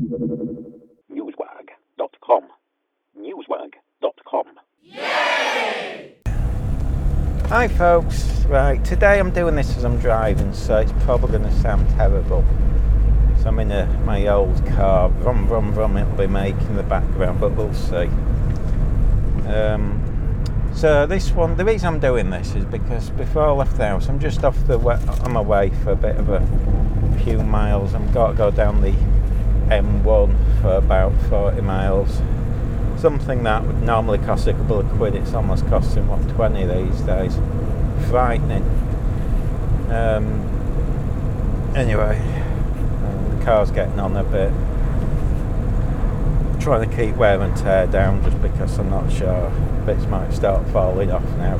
Newswag.com. Newswag.com. Hi folks, right, today I'm doing this as I'm driving, so it's probably going to sound terrible. So I'm in a, my old car, vroom vroom vroom it'll be making the background, but we'll see. Um, so this one, the reason I'm doing this is because before I left the house, I'm just off the way, on my way for a bit of a few miles. I've got to go down the M1 for about 40 miles. Something that would normally cost a couple of quid, it's almost costing what 20 these days. Frightening. Um, anyway, um, the car's getting on a bit. Trying to keep wear and tear down just because I'm not sure bits might start falling off now.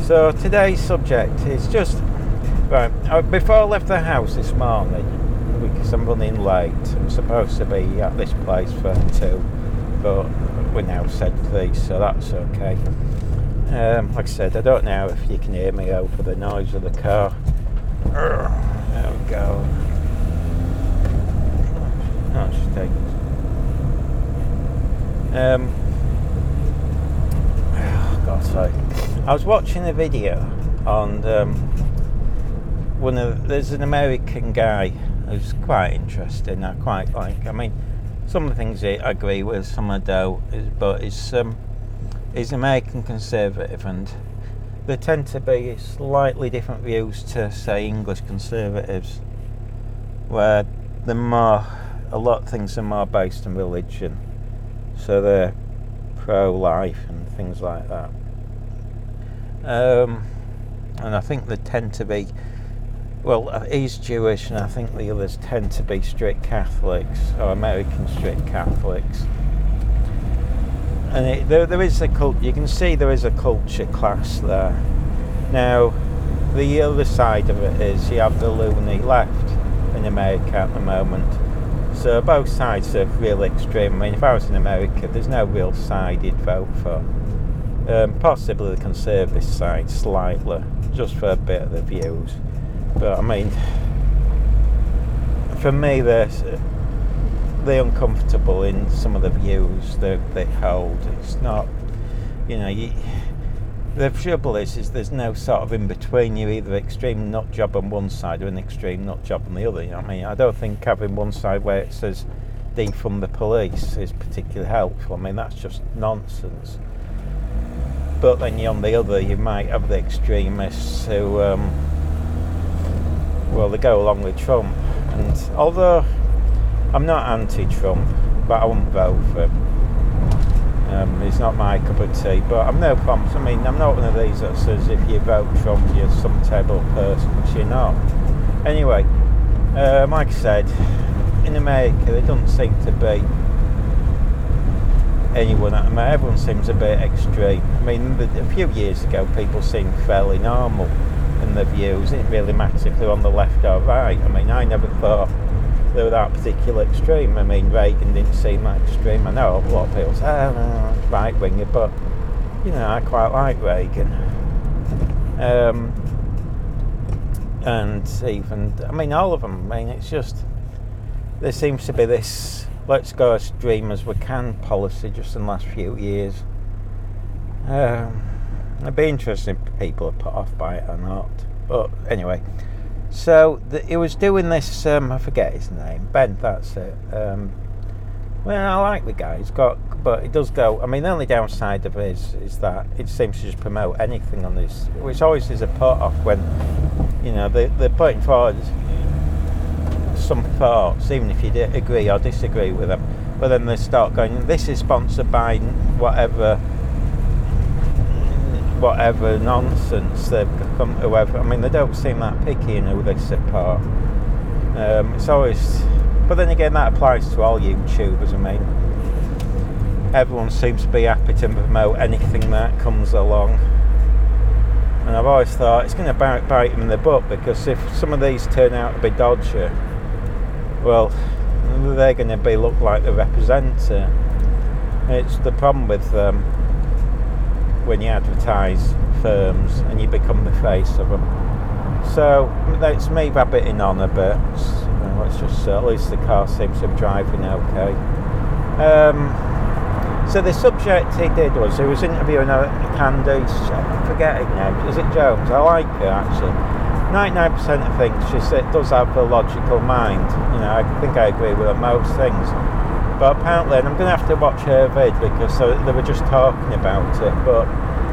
So today's subject is just right. uh, Before I left the house this morning, because I'm running late, I'm supposed to be at this place for two, but we now said three, so that's okay. Um, like I said, I don't know if you can hear me over the noise of the car. There we go. Oh, um, oh, God's sake. I was watching a video on um, one of there's an American guy who's quite interesting. I quite like. I mean, some of the things I agree with, some I don't. But it's um, he's American conservative, and there tend to be slightly different views to say English conservatives, where the more a lot of things are more based on religion, so they're pro-life and things like that. Um, and I think they tend to be well, uh, he's Jewish, and I think the others tend to be strict Catholics or American strict Catholics. And it, there, there is a cult. You can see there is a culture class there. Now, the other side of it is you have the loony left in America at the moment. So both sides are real extreme. I mean, if I was in America, there's no real side you'd vote for. Um, possibly the conservative side slightly, just for a bit of the views. But I mean, for me, they're they're uncomfortable in some of the views that they hold. It's not, you know, you, the trouble is, is there's no sort of in between. You're either extreme nut job on one side or an extreme nut job on the other. You know what I mean? I don't think having one side where it says defund the police is particularly helpful. I mean, that's just nonsense. But then you on the other, you might have the extremists who, um, well, they go along with Trump. And although I'm not anti-Trump, but I won't vote for him. Um, it's not my cup of tea, but I'm no promise. I mean, I'm not one of these that says if you vote Trump, you're some terrible person, which you're not. Anyway, um, like I said, in America, there doesn't seem to be anyone the moment. Everyone seems a bit extreme. I mean, a few years ago, people seemed fairly normal in the views. It really matters if they're on the left or right. I mean, I never thought they were that particular extreme. I mean, Reagan didn't seem that extreme. I know a lot of people say, oh, no, right winger, but, you know, I quite like Reagan. Um, and even, I mean, all of them. I mean, it's just, there seems to be this let's go as extreme as we can policy just in the last few years. Um, it'd be interesting if people are put off by it or not. But anyway, so the, he was doing this. Um, I forget his name. Ben. That's it. Um, well, I like the guy. He's got, but it does go. I mean, the only downside of it is, is that it seems to just promote anything on this, which always is a put off when, you know, they, they're putting forward some thoughts, even if you agree or disagree with them. But then they start going, this is sponsored by whatever, whatever nonsense they've come, whoever. I mean, they don't seem that picky in who they support. Um, it's always, but then again, that applies to all YouTubers. I mean, everyone seems to be happy to promote anything that comes along. And I've always thought it's going to bite, bite them in the butt because if some of these turn out to be dodgy, well, they're going to be look like the representative. It's the problem with um, when you advertise firms and you become the face of them. So that's me rabbiting on a bit. let's just say at least the car seems to be driving okay. Um, so the subject he did was he was interviewing a Candice, I'm forgetting now, is it Jones? I like her actually. 99% of things she does have a logical mind. You know, I think I agree with her most things. But apparently, and I'm going to have to watch her vid because they were just talking about it, but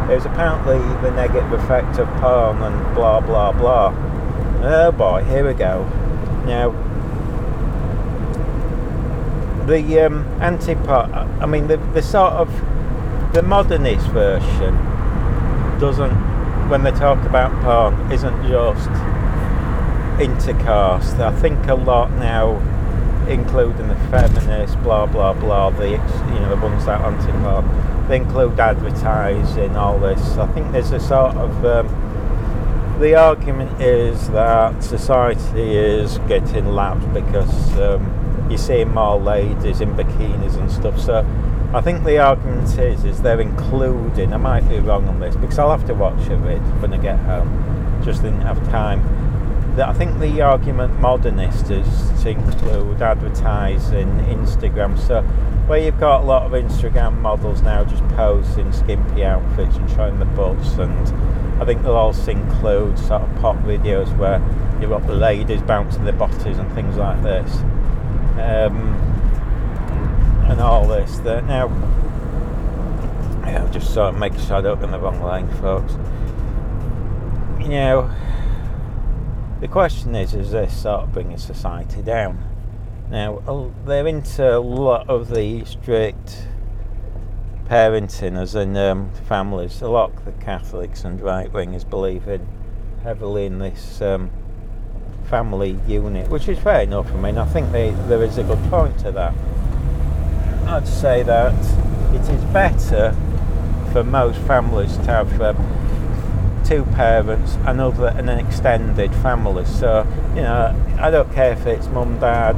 it was apparently the negative effect of porn and blah blah blah. Oh boy, here we go. Now, the um, anti-porn, I mean, the, the sort of the modernist version doesn't, when they talk about porn, isn't just intercast. I think a lot now, including the feminists, blah blah blah, the you know the ones that anti-porn, they include advertising, all this. I think there's a sort of um, the argument is that society is getting lapsed because um, you're seeing more ladies in bikinis and stuff. So I think the argument is is they're including. I might be wrong on this because I'll have to watch a bit when I get home. Just didn't have time. I think the argument modernist is to include advertising, Instagram. So where you've got a lot of Instagram models now just posing skimpy outfits and showing the butts, and I think they'll also include sort of pop videos where you've got the ladies bouncing their bottoms and things like this. Um, and all this. That now, yeah, just sort of making sure I don't go in the wrong lane, folks. You know, the question is, is this sort of bringing society down? Now, they're into a lot of the strict parenting, as in um, families. A lot of the Catholics and right wingers believe in heavily in this um, family unit, which is fair enough. I mean, I think they, there is a good point to that. I'd say that it is better for most families to have um, two parents and other and an extended family. So you know, I don't care if it's mum, dad,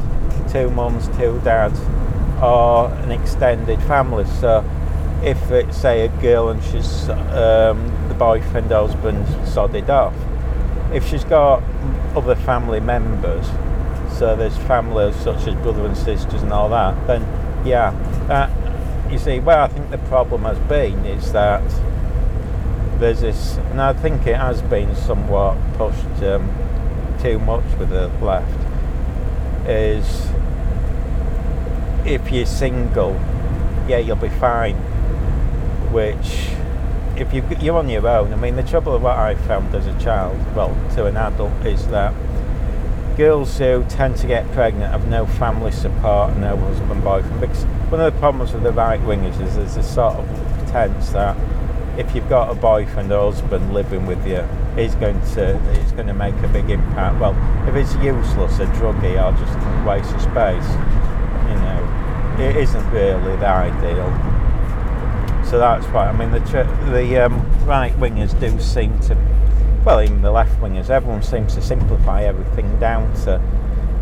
two mums, two dads, or an extended family. So if it's say a girl and she's um, the boyfriend, husband sodded off, if she's got other family members, so there's families such as brother and sisters and all that, then yeah, that you see, where I think the problem has been is that there's this, and I think it has been somewhat pushed um, too much with the left, is if you're single, yeah, you'll be fine. Which, if you, you're on your own, I mean, the trouble of what I found as a child, well, to an adult, is that girls who tend to get pregnant have no family support, and no husband, boyfriend. Because one of the problems with the right wingers is there's this sort of pretense that if you've got a boyfriend or husband living with you, it's going to he's going to make a big impact. Well, if it's useless, a druggie or just a waste of space, you know, it isn't really the ideal. So that's why I mean the the um, right wingers do seem to well, even the left wingers, everyone seems to simplify everything down to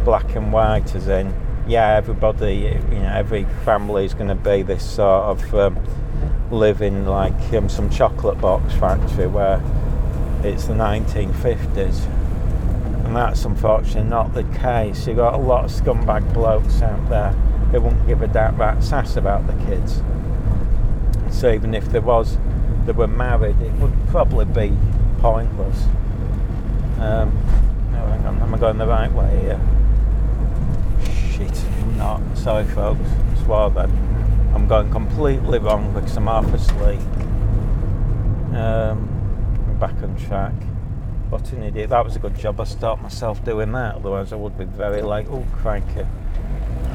black and white, as in, yeah, everybody, you know, every family is going to be this sort of um, living like um, some chocolate box factory where it's the 1950s. And that's unfortunately not the case. You've got a lot of scumbag blokes out there who won't give a damn rat's ass about the kids. So even if there was, they were married, it would probably be pointless. Um, no, hang on, am I going the right way here? Shit, I'm not. Sorry, folks. Swore then. I'm going completely wrong because I'm half asleep. Um, I'm back on track. What an idiot. That was a good job I stopped myself doing that, otherwise I would be very late. Oh, cranky.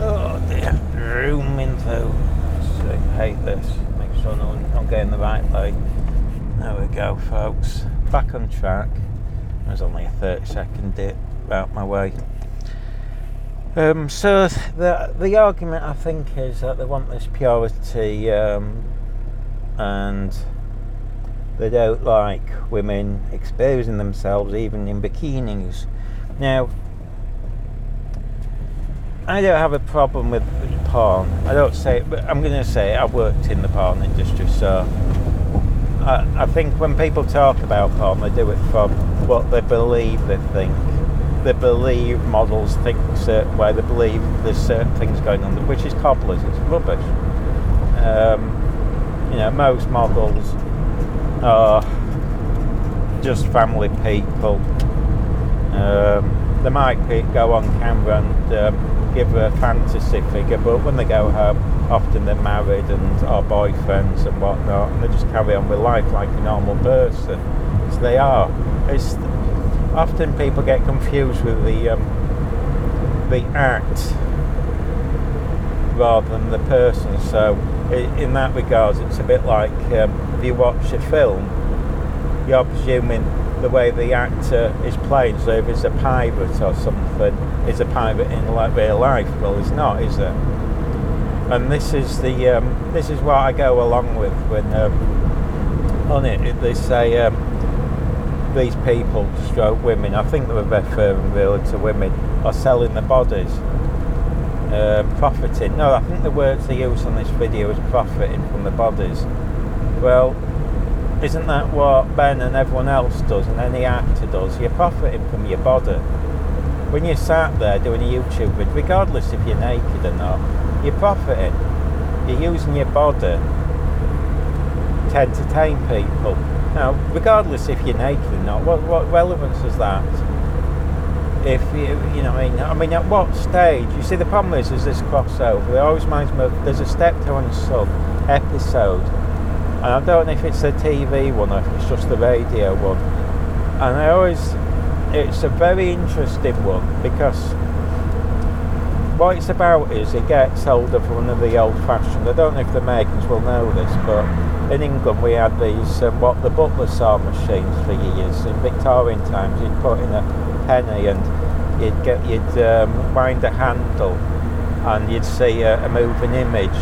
Oh dear. Zooming through. I hate this. Make sure I'm getting the right way. There we go, folks back on track. There's only a 30 second dip out my way. Um, so the the argument I think is that they want this purity um, and they don't like women exposing themselves even in bikinis. Now, I don't have a problem with porn. I don't say, but I'm going to say I've worked in the porn industry, so I, I think when people talk about porn, they do it from what they believe they think they believe models think a certain way. They believe there's certain things going on, which is cobblers. It's rubbish. Um, you know, most models are just family people. Um, they might go on camera and um, give a fantasy figure, but when they go home, often they're married and are boyfriends and whatnot, and they just carry on with life like a normal person. So they are. It's often people get confused with the um, the act rather than the person. So in that regard, it's a bit like um, if you watch a film, you're presuming the way the actor is playing. So if it's a pirate or something, is a pirate in real life? Well, it's not, is it? And this is the um, this is what I go along with when um, on it. They say um, these people, stroke women. I think they're referring really to women, are selling their bodies uh, profiting. No, I think the words they use on this video is profiting from the bodies. Well, isn't that what Ben and everyone else does and any actor does? You're profiting from your body. When you're sat there doing a YouTube video, regardless if you're naked or not, you're profiting. You're using your body to entertain people. Now, regardless if you're naked or not, what, what relevance is that? if you, you know, I mean, I mean, at what stage? You see, the problem is, is this crossover. It always reminds me of there's a Steptoe and Son episode, and I don't know if it's a TV one or if it's just the radio one. And I always, it's a very interesting one because what it's about is it gets hold of one of the old-fashioned. I don't know if the Americans will know this, but in England we had these um, what the butler saw machines for years. In Victorian times, you'd put in a penny and you'd get you'd um, wind a handle and you'd see a, a, moving image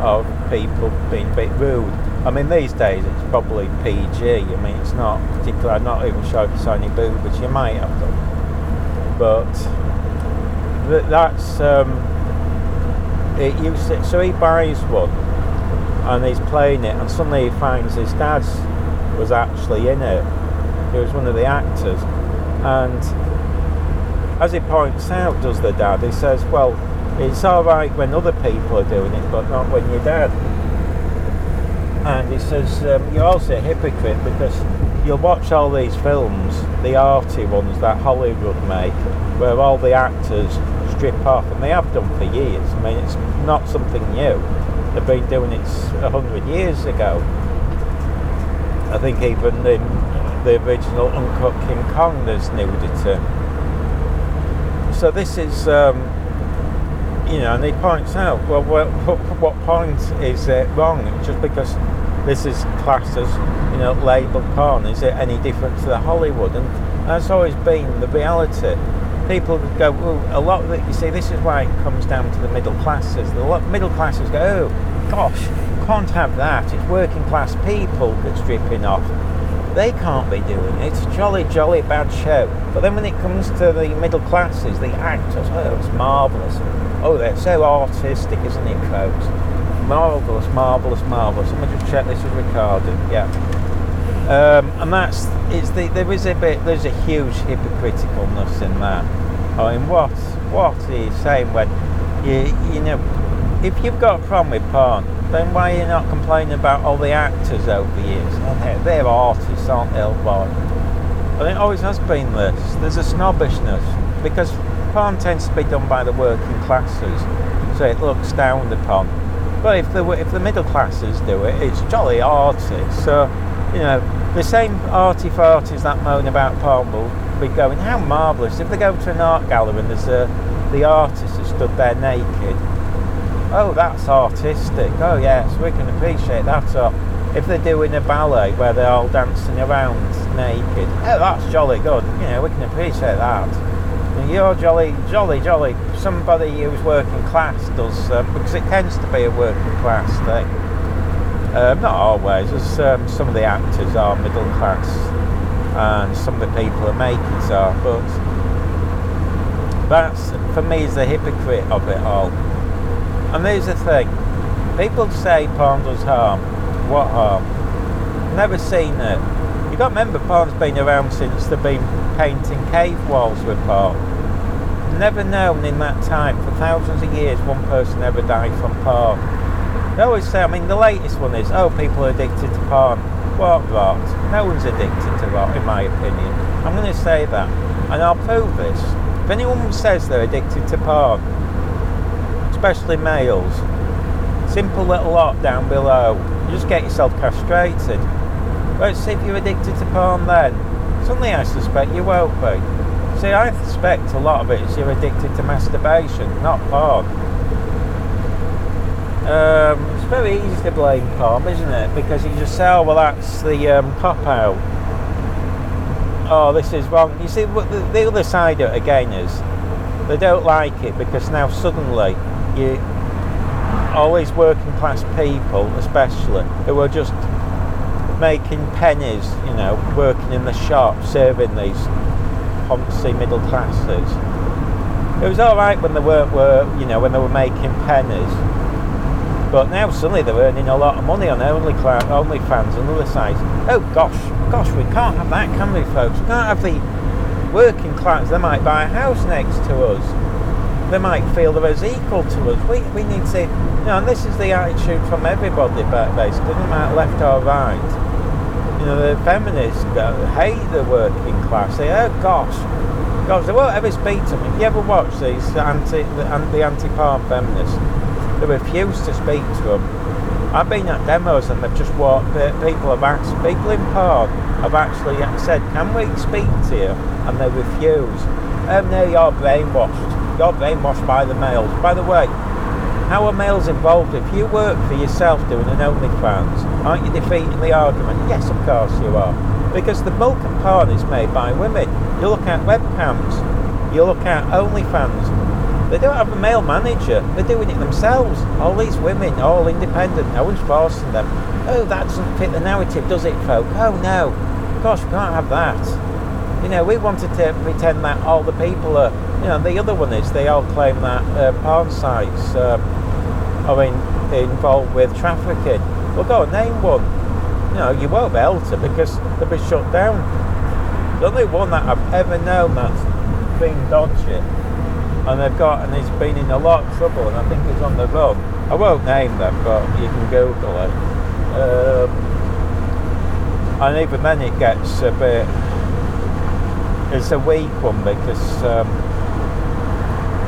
of people being a bit rude. I mean, these days it's probably PG. I mean, it's not particular. I'm not even sure if it's any but You might have done, but th- that's um, it. Used to, so he buys one and he's playing it, and suddenly he finds his dad was actually in it. He was one of the actors, and as he points out, does the dad, he says, well, it's all right when other people are doing it, but not when you're dead. And he says, um, you're also a hypocrite because you'll watch all these films, the arty ones that Hollywood make, where all the actors strip off, and they have done for years. I mean, it's not something new. They've been doing it a hundred years ago. I think even in the original Uncut King Kong, there's nudity so this is, um, you know, and he points out, well, what, what point is it wrong? Just because this is classed as, you know, labelled porn, is it any different to the Hollywood? And that's always been the reality. People go, well, a lot of it, you see, this is why it comes down to the middle classes. The middle classes go, oh, gosh, can't have that. It's working class people that's dripping off they can't be doing it. It's a jolly, jolly bad show. But then when it comes to the middle classes, the actors, oh, it's marvellous. Oh, they're so artistic, isn't it, folks? Marvellous, marvellous, marvellous. Let me just check this is Ricardo. Yeah. Um, and that's, it's the, there is a bit, there's a huge hypocriticalness in that. I mean, what, what are you saying when you, you know, if you've got a problem with porn, then why are you not complaining about all the actors over the years? they're, they're artists, aren't they, boy? And it always has been this. There's a snobbishness because porn tends to be done by the working classes, so it looks down upon. But if the if the middle classes do it, it's jolly arty. So, you know, the same arty farties that moan about will be going, how marvellous. If they go to an art gallery and there's a, the artist has stood there naked, oh, that's artistic. Oh, yes, we can appreciate that. So if they're doing a ballet where they're all dancing around naked, oh, that's jolly good. You know, we can appreciate that. You're jolly, jolly, jolly. Somebody who's working class does, uh, because it tends to be a working class thing. Um, not always, as um, some of the actors are middle class and some of the people who make it are, but that's for me is the hypocrite of it all. And there's the thing people say porn does harm. What harm? Never seen it. If got to remember, porn's been around since they've been painting cave walls with porn. Never known in that time, for thousands of years, one person ever died from porn. They always say, I mean, the latest one is, oh, people are addicted to porn. What rot? No one's addicted to rot, in my opinion. I'm going to say that, and I'll prove this. If anyone says they're addicted to porn, especially males, simple little lot down below. You just get yourself castrated. Let's see if you're addicted to porn then. Suddenly I suspect you won't be. See, I suspect a lot of it is you're addicted to masturbation, not porn. Um, it's very easy to blame porn, isn't it? Because you just say, oh, well, that's the um, cop out. Oh, this is wrong. You see, the, the other side of it again is they don't like it because now suddenly you, these working class people, especially, who are just making pennies, you know, working in the shop, serving these poncy middle classes. It was all right when they weren't, were, you know, when they were making pennies. But now suddenly they're earning a lot of money on OnlyFans OnlyFans and other sites. Oh gosh, gosh, we can't have that, can we, folks? We can't have the working class. They might buy a house next to us. They might feel they're as equal to us. We, we need to, you know, and this is the attitude from everybody, basically, doesn't matter left or right. You know, the feminists hate the working class. They, oh gosh, gosh, they won't ever speak to them. If you ever watch these anti, the, the anti-porn feminists, they refuse to speak to them. I've been at demos and they've just walked, people have asked, people in porn have actually said, can we speak to you? And they refuse. Um, no, you're brainwashed. You're brainwashed by the males. By the way, how are males involved? If you work for yourself doing an OnlyFans, aren't you defeating the argument? Yes, of course you are. Because the bulk of porn is made by women. You look at webcams, you look at OnlyFans, they don't have a male manager. They're doing it themselves. All these women, all independent. No one's forcing them. Oh, that doesn't fit the narrative, does it, folk? Oh no. Gosh, we can't have that. You know, we wanted to pretend that all the people are. You know, the other one is they all claim that uh, porn sites um, are in, involved with trafficking. Well, go on, name one. You know, you won't be able to because they'll be shut down. The only one that I've ever known that's been dodgy and they've got and he's been in a lot of trouble and I think he's on the run. I won't name them, but you can Google it. Um, and even then it gets a bit. It's a weak one because um,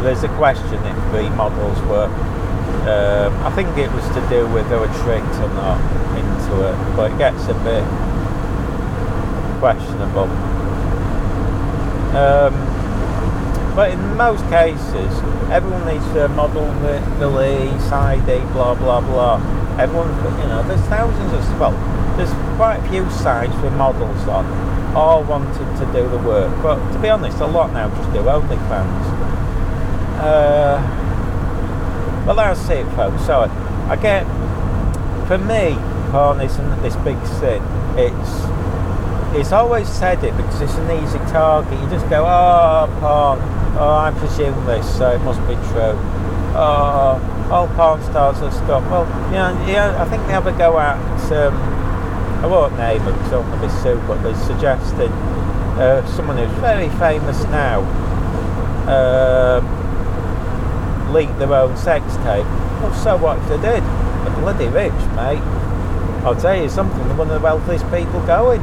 there's a question if the models were. Um, I think it was to do with they were tricked or not into it, but it gets a bit questionable. Um, but in most cases, everyone needs to model the, the Lee, side blah blah blah. Everyone, you know, there's thousands of well, there's quite a few sites with models on, all wanting to do the work. But to be honest, a lot now just do OnlyFans. Uh, well, that's it, folks. So I get, for me, porn isn't this big sin. It's it's always said it because it's an easy target. You just go, oh, porn Oh, I presume this, so it must be true. Oh, all porn stars have stopped. Well, you know, yeah, I think they have a go at, um, I won't name them because I don't want to be sued, but they're suggesting uh, someone who's very famous now um, leaked their own sex tape. Well, so what if they did? They're bloody rich, mate. I'll tell you something, they're one of the wealthiest people going.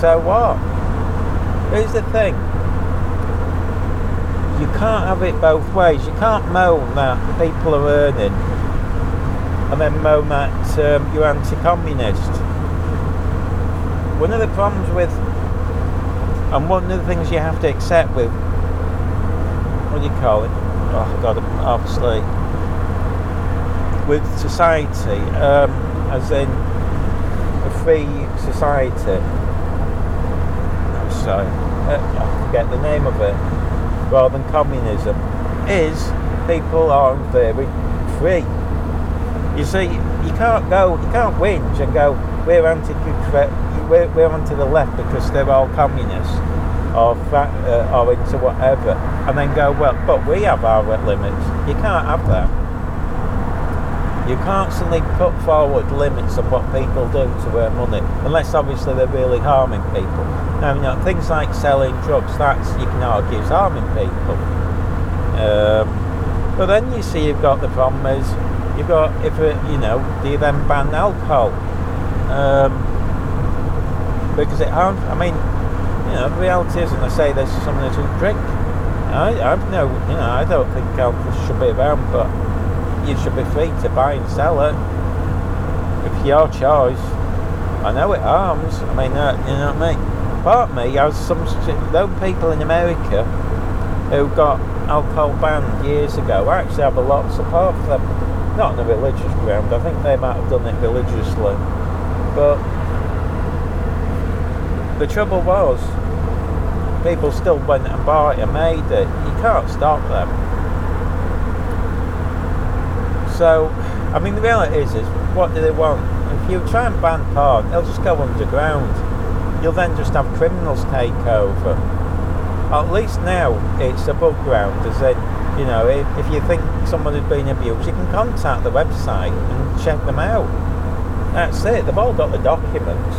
So what? Here's the thing you can't have it both ways. You can't moan that people are earning and then moan that um, you're anti-communist. One of the problems with, and one of the things you have to accept with, what do you call it? Oh God, obviously, with society, um, as in a free society. I'm sorry, uh, I forget the name of it rather than communism is people are very free. You see, you can't go, you can't whinge and go, we're anti we're, we're anti the left because they're all communists or, uh, or into whatever, and then go, well, but we have our limits. You can't have that. You constantly put forward limits of what people do to earn money, unless obviously they're really harming people. Now, you know, things like selling drugs, that's you can argue is people. Um, but then you see you've got the problem is you've got if it, you know do you then ban alcohol um, because it harms. I mean, you know, the reality is, and I say this to someone who drink. I, I've no, you know, I don't think alcohol should be around, but you should be free to buy and sell it. It's your choice. I know it harms. I mean, uh, you know what I mean. Part of me has some those people in America who got alcohol banned years ago. I actually have a lot of support for them. Not on a religious ground. I think they might have done it religiously, but the trouble was people still went and bought it and made it. You can't stop them. So, I mean, the reality is, is what do they want? If you try and ban porn, they'll just go underground. You'll then just have criminals take over. At least now it's above ground, as in, you know, if, if you think someone has been abused, you can contact the website and check them out. That's it. They've all got the documents.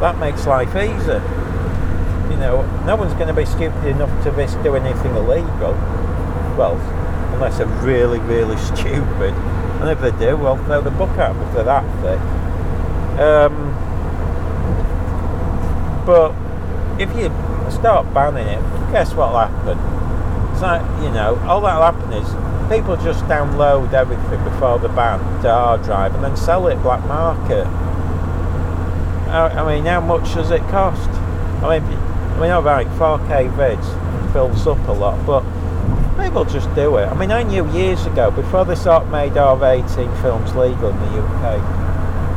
That makes life easier you know, no one's going to be stupid enough to risk doing anything illegal. Well, unless they're really, really stupid. And if they do, well, throw the book at them if they're that thick. Um, but if you start banning it, guess what'll happen? It's like, you know, all that'll happen is people just download everything before the ban to hard drive and then sell it black market. I, I mean, how much does it cost? I mean, I mean, alright, 4K vids fills up a lot, but people just do it. I mean, I knew years ago, before they sort made R18 films legal in the UK,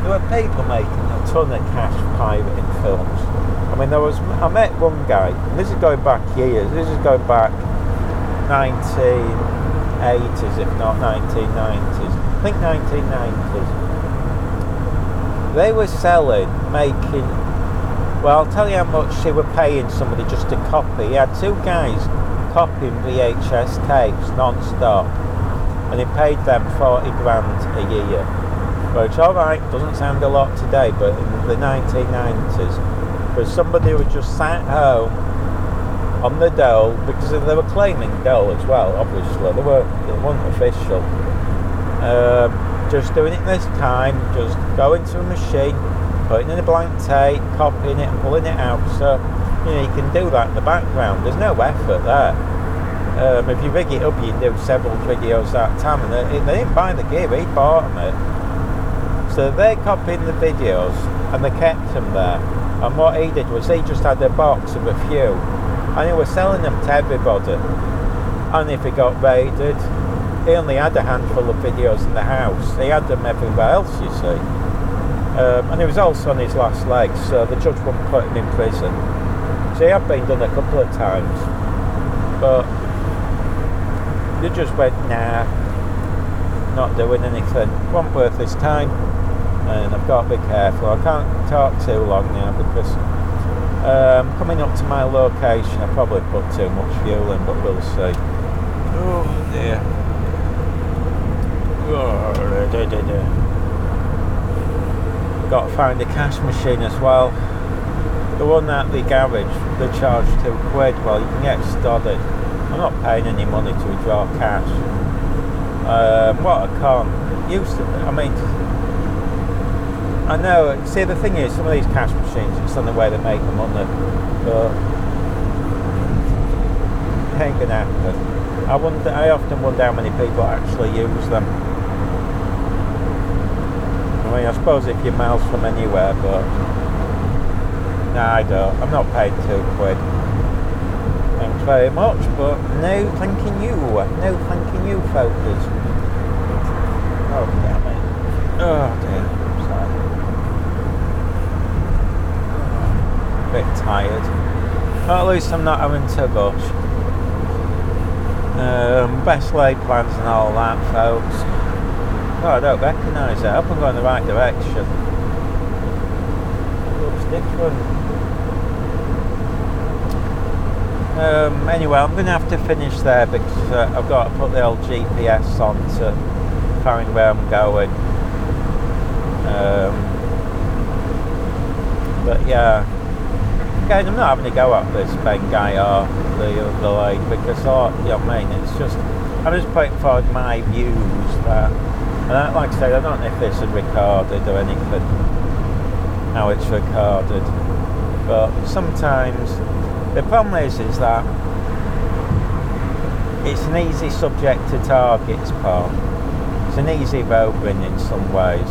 there were people making a ton of cash pirating films. I mean, there was, I met one guy, and this is going back years, this is going back 1980s, if not 1990s. I think 1990s. They were selling, making well, I'll tell you how much they were paying somebody just to copy. He had two guys copying VHS tapes non-stop, and he paid them 40 grand a year. Which, alright, doesn't sound a lot today, but in the 1990s, for somebody who just sat home on the dole, because they were claiming dole as well, obviously, they, were, they weren't official. Um, just doing it this time, just going to a machine, putting in a blank tape, copying it and pulling it out. So, you know, you can do that in the background. There's no effort there. Um, if you rig it up, you can do several videos at a time. And they, they didn't buy the gear, he bought them it. So they copied the videos and they kept them there. And what he did was he just had a box of a few and he was selling them to everybody. And if he got raided, he only had a handful of videos in the house. He had them everywhere else, you see. Um, and he was also on his last legs, so the judge wouldn't put him in prison. So he had been done a couple of times, but they just went, nah, not doing anything. Wasn't worth his time, and I've got to be careful. I can't talk too long now because um, coming up to my location, I probably put too much fuel in, but we'll see. Oh dear. Oh, got to find a cash machine as well. The one at the garage, they charge two quid. Well, you can get studded. I'm not paying any money to withdraw cash. Um, what I can't used to. I mean, I know. See, the thing is, some of these cash machines, it's on the way they make them, on the but it ain't gonna happen. I wonder. I often wonder how many people actually use them. I mean, I suppose if you're miles from anywhere, but no, I don't. I'm not paying two quid. Thanks very much, but no thanking you. No thanking you, folks. Oh, damn it. Oh, dear. Sorry. Oh, a bit tired. Well, at least I'm not having to rush. Um, best laid plans and all that, folks. Oh, I don't recognise it. I hope I'm going the right direction. It looks different. Um, anyway, I'm going to have to finish there because uh, I've got to put the old GPS on to find where I'm going. Um, but yeah, again, I'm not having to go up this Ben guy or the the lane because, oh, you know I mean? It's just I'm just putting forward my views that, and I, like I said, I don't know if this is recorded or anything, how it's recorded, but sometimes the problem is is that it's an easy subject to target, Paul. It's an easy vote win in some ways.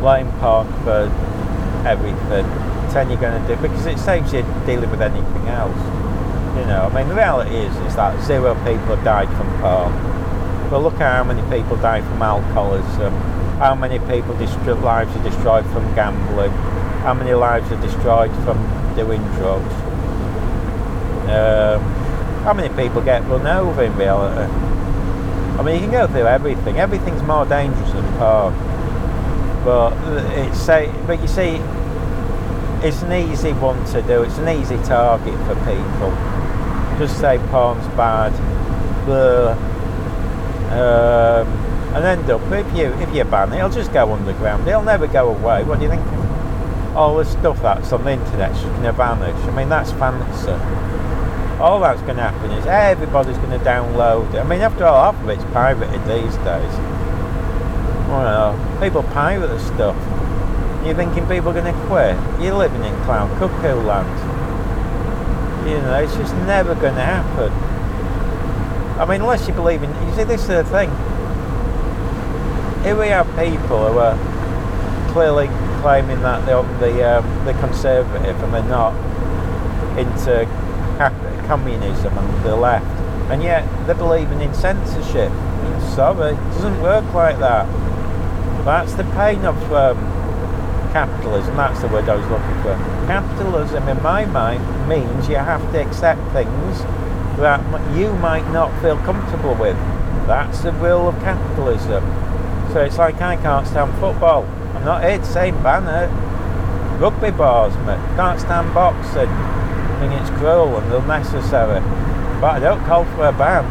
Blame Park for everything. Pretend you're going to do because it saves you dealing with anything else. You know, I mean, the reality is is that zero people have died from porn. But look at how many people die from alcoholism. How many people destro- lives are destroyed from gambling. How many lives are destroyed from doing drugs. Um, how many people get run over in reality? I mean, you can go through everything. Everything's more dangerous than porn. But it's say, but you see, it's an easy one to do. It's an easy target for people. Just say porn's bad, um, and end up if you if you ban it, it'll just go underground. It'll never go away. What do you think? All the stuff that's on the internet is going to vanish. I mean, that's fantasy. All that's going to happen is everybody's going to download it. I mean, after all, half of it's pirated these days. Well, people pirate the stuff. You're thinking people are going to quit? You're living in clown cuckoo land. You know, it's just never going to happen. I mean, unless you believe in. You see, this is the thing. Here we have people who are clearly claiming that they're the um, they're conservative and they're not into communism and the left, and yet they're believing in censorship. Sorry, it doesn't work like that. That's the pain of um, capitalism. That's the word I was looking for. Capitalism, in my mind, means you have to accept things that you might not feel comfortable with. That's the rule of capitalism. So it's like I can't stand football. I'm not here to say ban it. Rugby bars, mate. Can't stand boxing. I think it's cruel and unnecessary. But I don't call for a ban.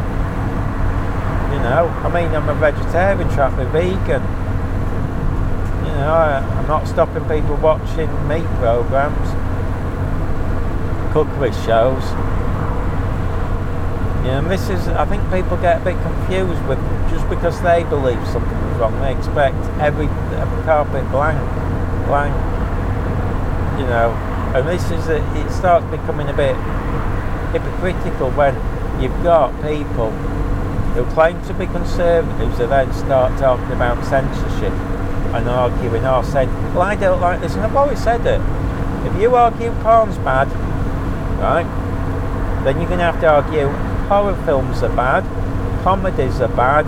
You know, I mean, I'm a vegetarian, be vegan. You know, I'm not stopping people watching meat programs, cookery shows. You know, this is, I think people get a bit confused with just because they believe something is wrong, they expect every carpet blank, blank. You know, and this is, a, it starts becoming a bit hypocritical when you've got people who claim to be conservatives who then start talking about censorship and arguing or saying, well, I don't like this, and I've always said it. If you argue porn's bad, right, then you're going to have to argue horror films are bad, comedies are bad,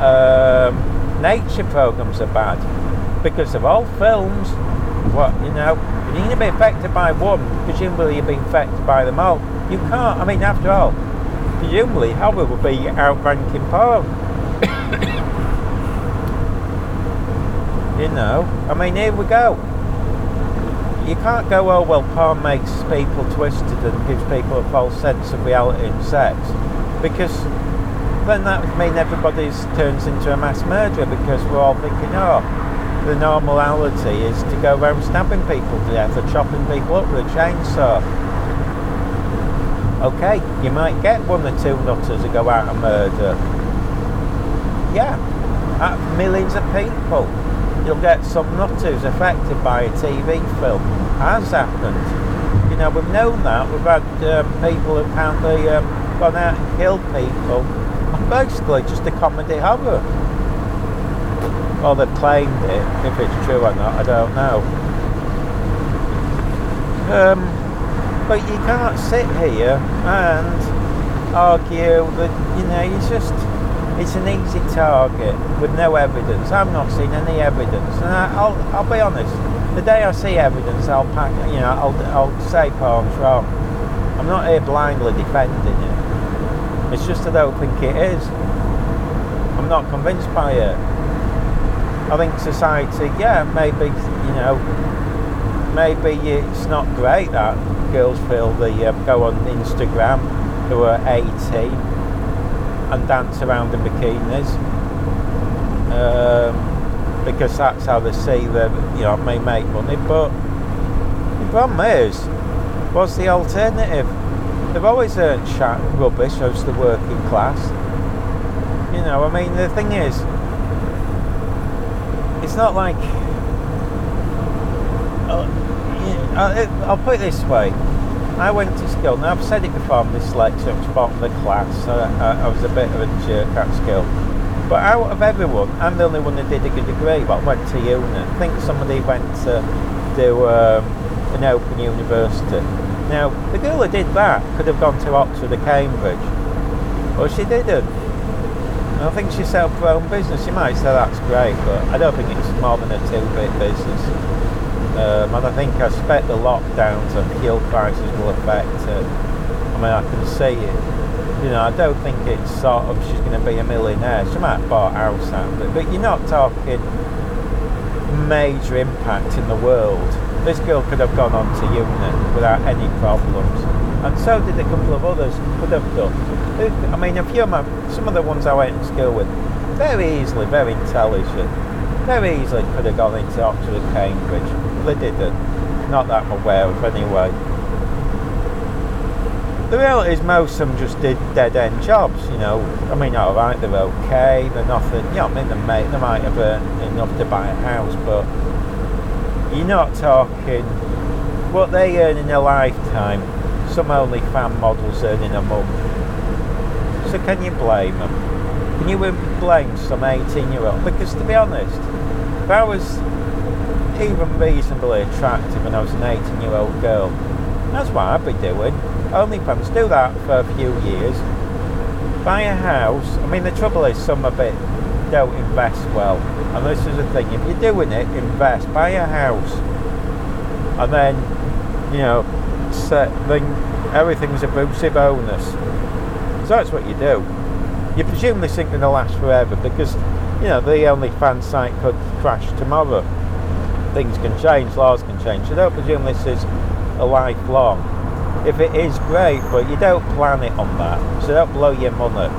um, nature programs are bad, because of all films, what you know, you're going to be affected by one, presumably you're being affected by them all. You can't. I mean, after all, presumably horror would be outranking porn. you know, I mean, here we go. You can't go, oh well, porn makes people twisted and gives people a false sense of reality and sex, because then that would mean everybody turns into a mass murderer because we're all thinking, oh, the normality is to go around stabbing people to death or chopping people up with a chainsaw. Okay, you might get one or two nutters who go out and murder. Yeah, millions of people, you'll get some nutters affected by a TV film. Has happened. You know, we've known that. We've had um, people who apparently um, gone out and killed people. Basically, just a comedy horror. Or they've claimed it. If it's true or not, I don't know. Um, but you can't sit here and argue that, you know, it's just, it's an easy target with no evidence. I've not seen any evidence. And I, will I'll be honest, the day I see evidence, I'll pack, you know, I'll, I'll say porn's wrong. I'm not here blindly defending it. It's just I don't think it is. I'm not convinced by it. I think society, yeah, maybe, you know, maybe it's not great that girls feel they uh, go on Instagram who are 18 and dance around in bikinis. um, because that's how they see that you know may make money. But the problem is, what's the alternative? They've always earned chat rubbish as the working class. You know, I mean, the thing is, it's not like. Uh, I'll put it this way. I went to school, now I've said it before, I'm dyslexic, I'm bottom of the class, so I, I, was a bit of a jerk at school. But out of everyone, I'm the only one that did a good degree, but went to uni. I think somebody went to do um, an open university. Now, the girl who did that could have gone to Oxford or Cambridge, but she didn't. I think she set up her own business. You might say that's great, but I don't think it's more than a two-bit business. Um, and I think I expect the lockdowns and fuel prices will affect it. I mean, I can see it. You know, I don't think it's sort of she's going to be a millionaire. She might buy a house out of it, but you're not talking major impact in the world. This girl could have gone on to uni without any problems, and so did a couple of others could have done. I mean, a few of my, some of the ones I went to school with, very easily, very intelligent, very easily could have gone into Oxford Cambridge they didn't. Not that I'm aware of, anyway. The reality is most of them just did dead end jobs, you know. I mean, alright, they're okay, they're nothing, you know, I mean, they might, they might have earned enough to buy a house, but you're not talking what they earn in a lifetime. Some only fan models earn in a month. So can you blame them? Can you blame some 18 year old? Because to be honest, if I was even reasonably attractive when I was an 18 year old girl. That's what I'd be doing. OnlyFans, do that for a few years. Buy a house. I mean, the trouble is, some of it don't invest well. And this is the thing if you're doing it, invest. Buy a house. And then, you know, set, then everything's a boosty bonus. So that's what you do. You presume this ain't going to last forever because, you know, the OnlyFans site could crash tomorrow things can change, laws can change. So don't presume this is a lifelong. If it is great, but you don't plan it on that, so don't blow your money.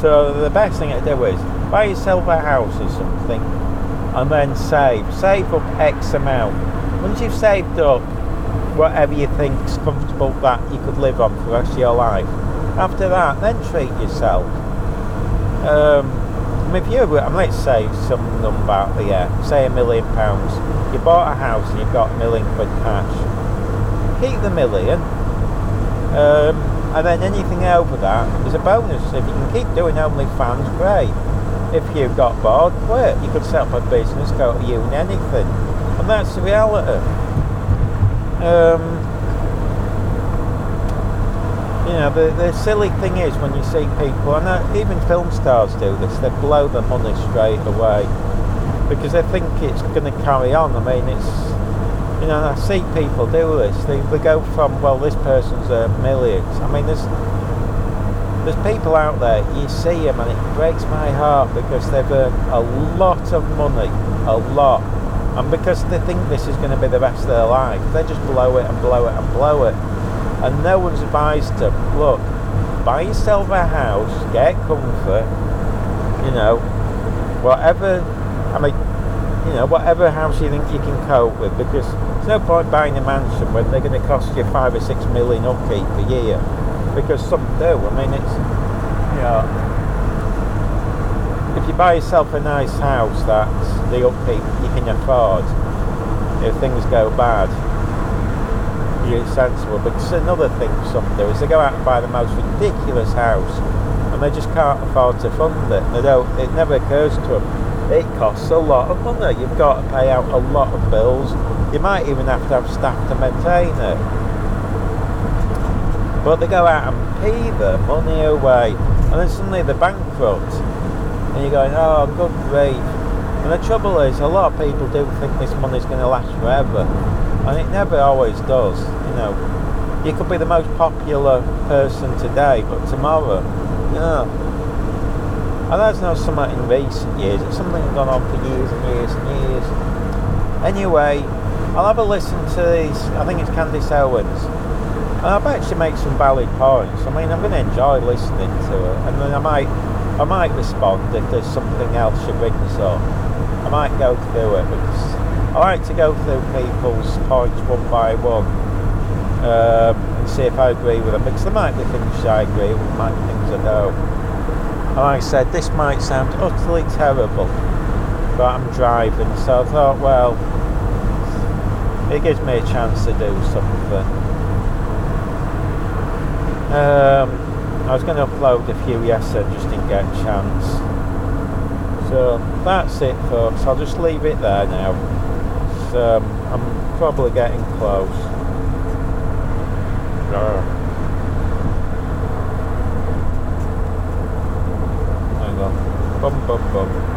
So the best thing to do is buy yourself a house or something, and then save. Save up X amount. Once you've saved up whatever you think's comfortable that you could live on for the rest of your life, after that, then treat yourself. Um, if you, let's say some number out there, say a million pounds, you bought a house and you've got million quid cash, keep the million, um, and then anything over that is a bonus. If you can keep doing OnlyFans, great. If you've got bored, quit. You could set up a business, go to uni, anything. And that's the reality. Um, you know, the, the silly thing is when you see people, and even film stars do this, they blow the money straight away because they think it's going to carry on. I mean, it's, you know, I see people do this. They, they go from, well, this person's a millions. I mean, there's, there's people out there, you see them and it breaks my heart because they've earned a lot of money, a lot. And because they think this is going to be the rest of their life, they just blow it and blow it and blow it and no one's advised them, look, buy yourself a house, get comfort, you know, whatever, I mean, you know, whatever house you think you can cope with, because there's no point buying a mansion when they're going to cost you five or six million upkeep a year, because some do. I mean, it's, you know, if you buy yourself a nice house that's the upkeep you can afford, if things go bad, you're sensible. But it's another thing some do is they go out and buy the most ridiculous house and they just can't afford to fund it. They don't. It never occurs to them. It costs a lot of money. You've got to pay out a lot of bills. You might even have to have staff to maintain it. But they go out and pee the money away, and then suddenly they're bankrupt, and you're going, oh, good grief. And the trouble is, a lot of people do think this money's going to last forever and it never always does. You know, you could be the most popular person today, but tomorrow, yeah. And that's not something in recent years. It's something that's gone on for years and years and years. Anyway, I'll have a listen to these. I think it's Candace Owens. And I bet she makes some valid points. I mean, I'm going to enjoy listening to her. And then I might I might respond if there's something else she brings up. I might go through it because I like to go through people's points one by one um, and see if I agree with them because there might be things I agree with, might be things I don't. I said, this might sound utterly terrible, but I'm driving, so I thought, well, it gives me a chance to do something. Um, I was going to upload a few yesterday, just didn't get a chance. So that's it, folks. I'll just leave it there now. So, um, I'm probably getting close. Uh, hang on. Bum bum bum.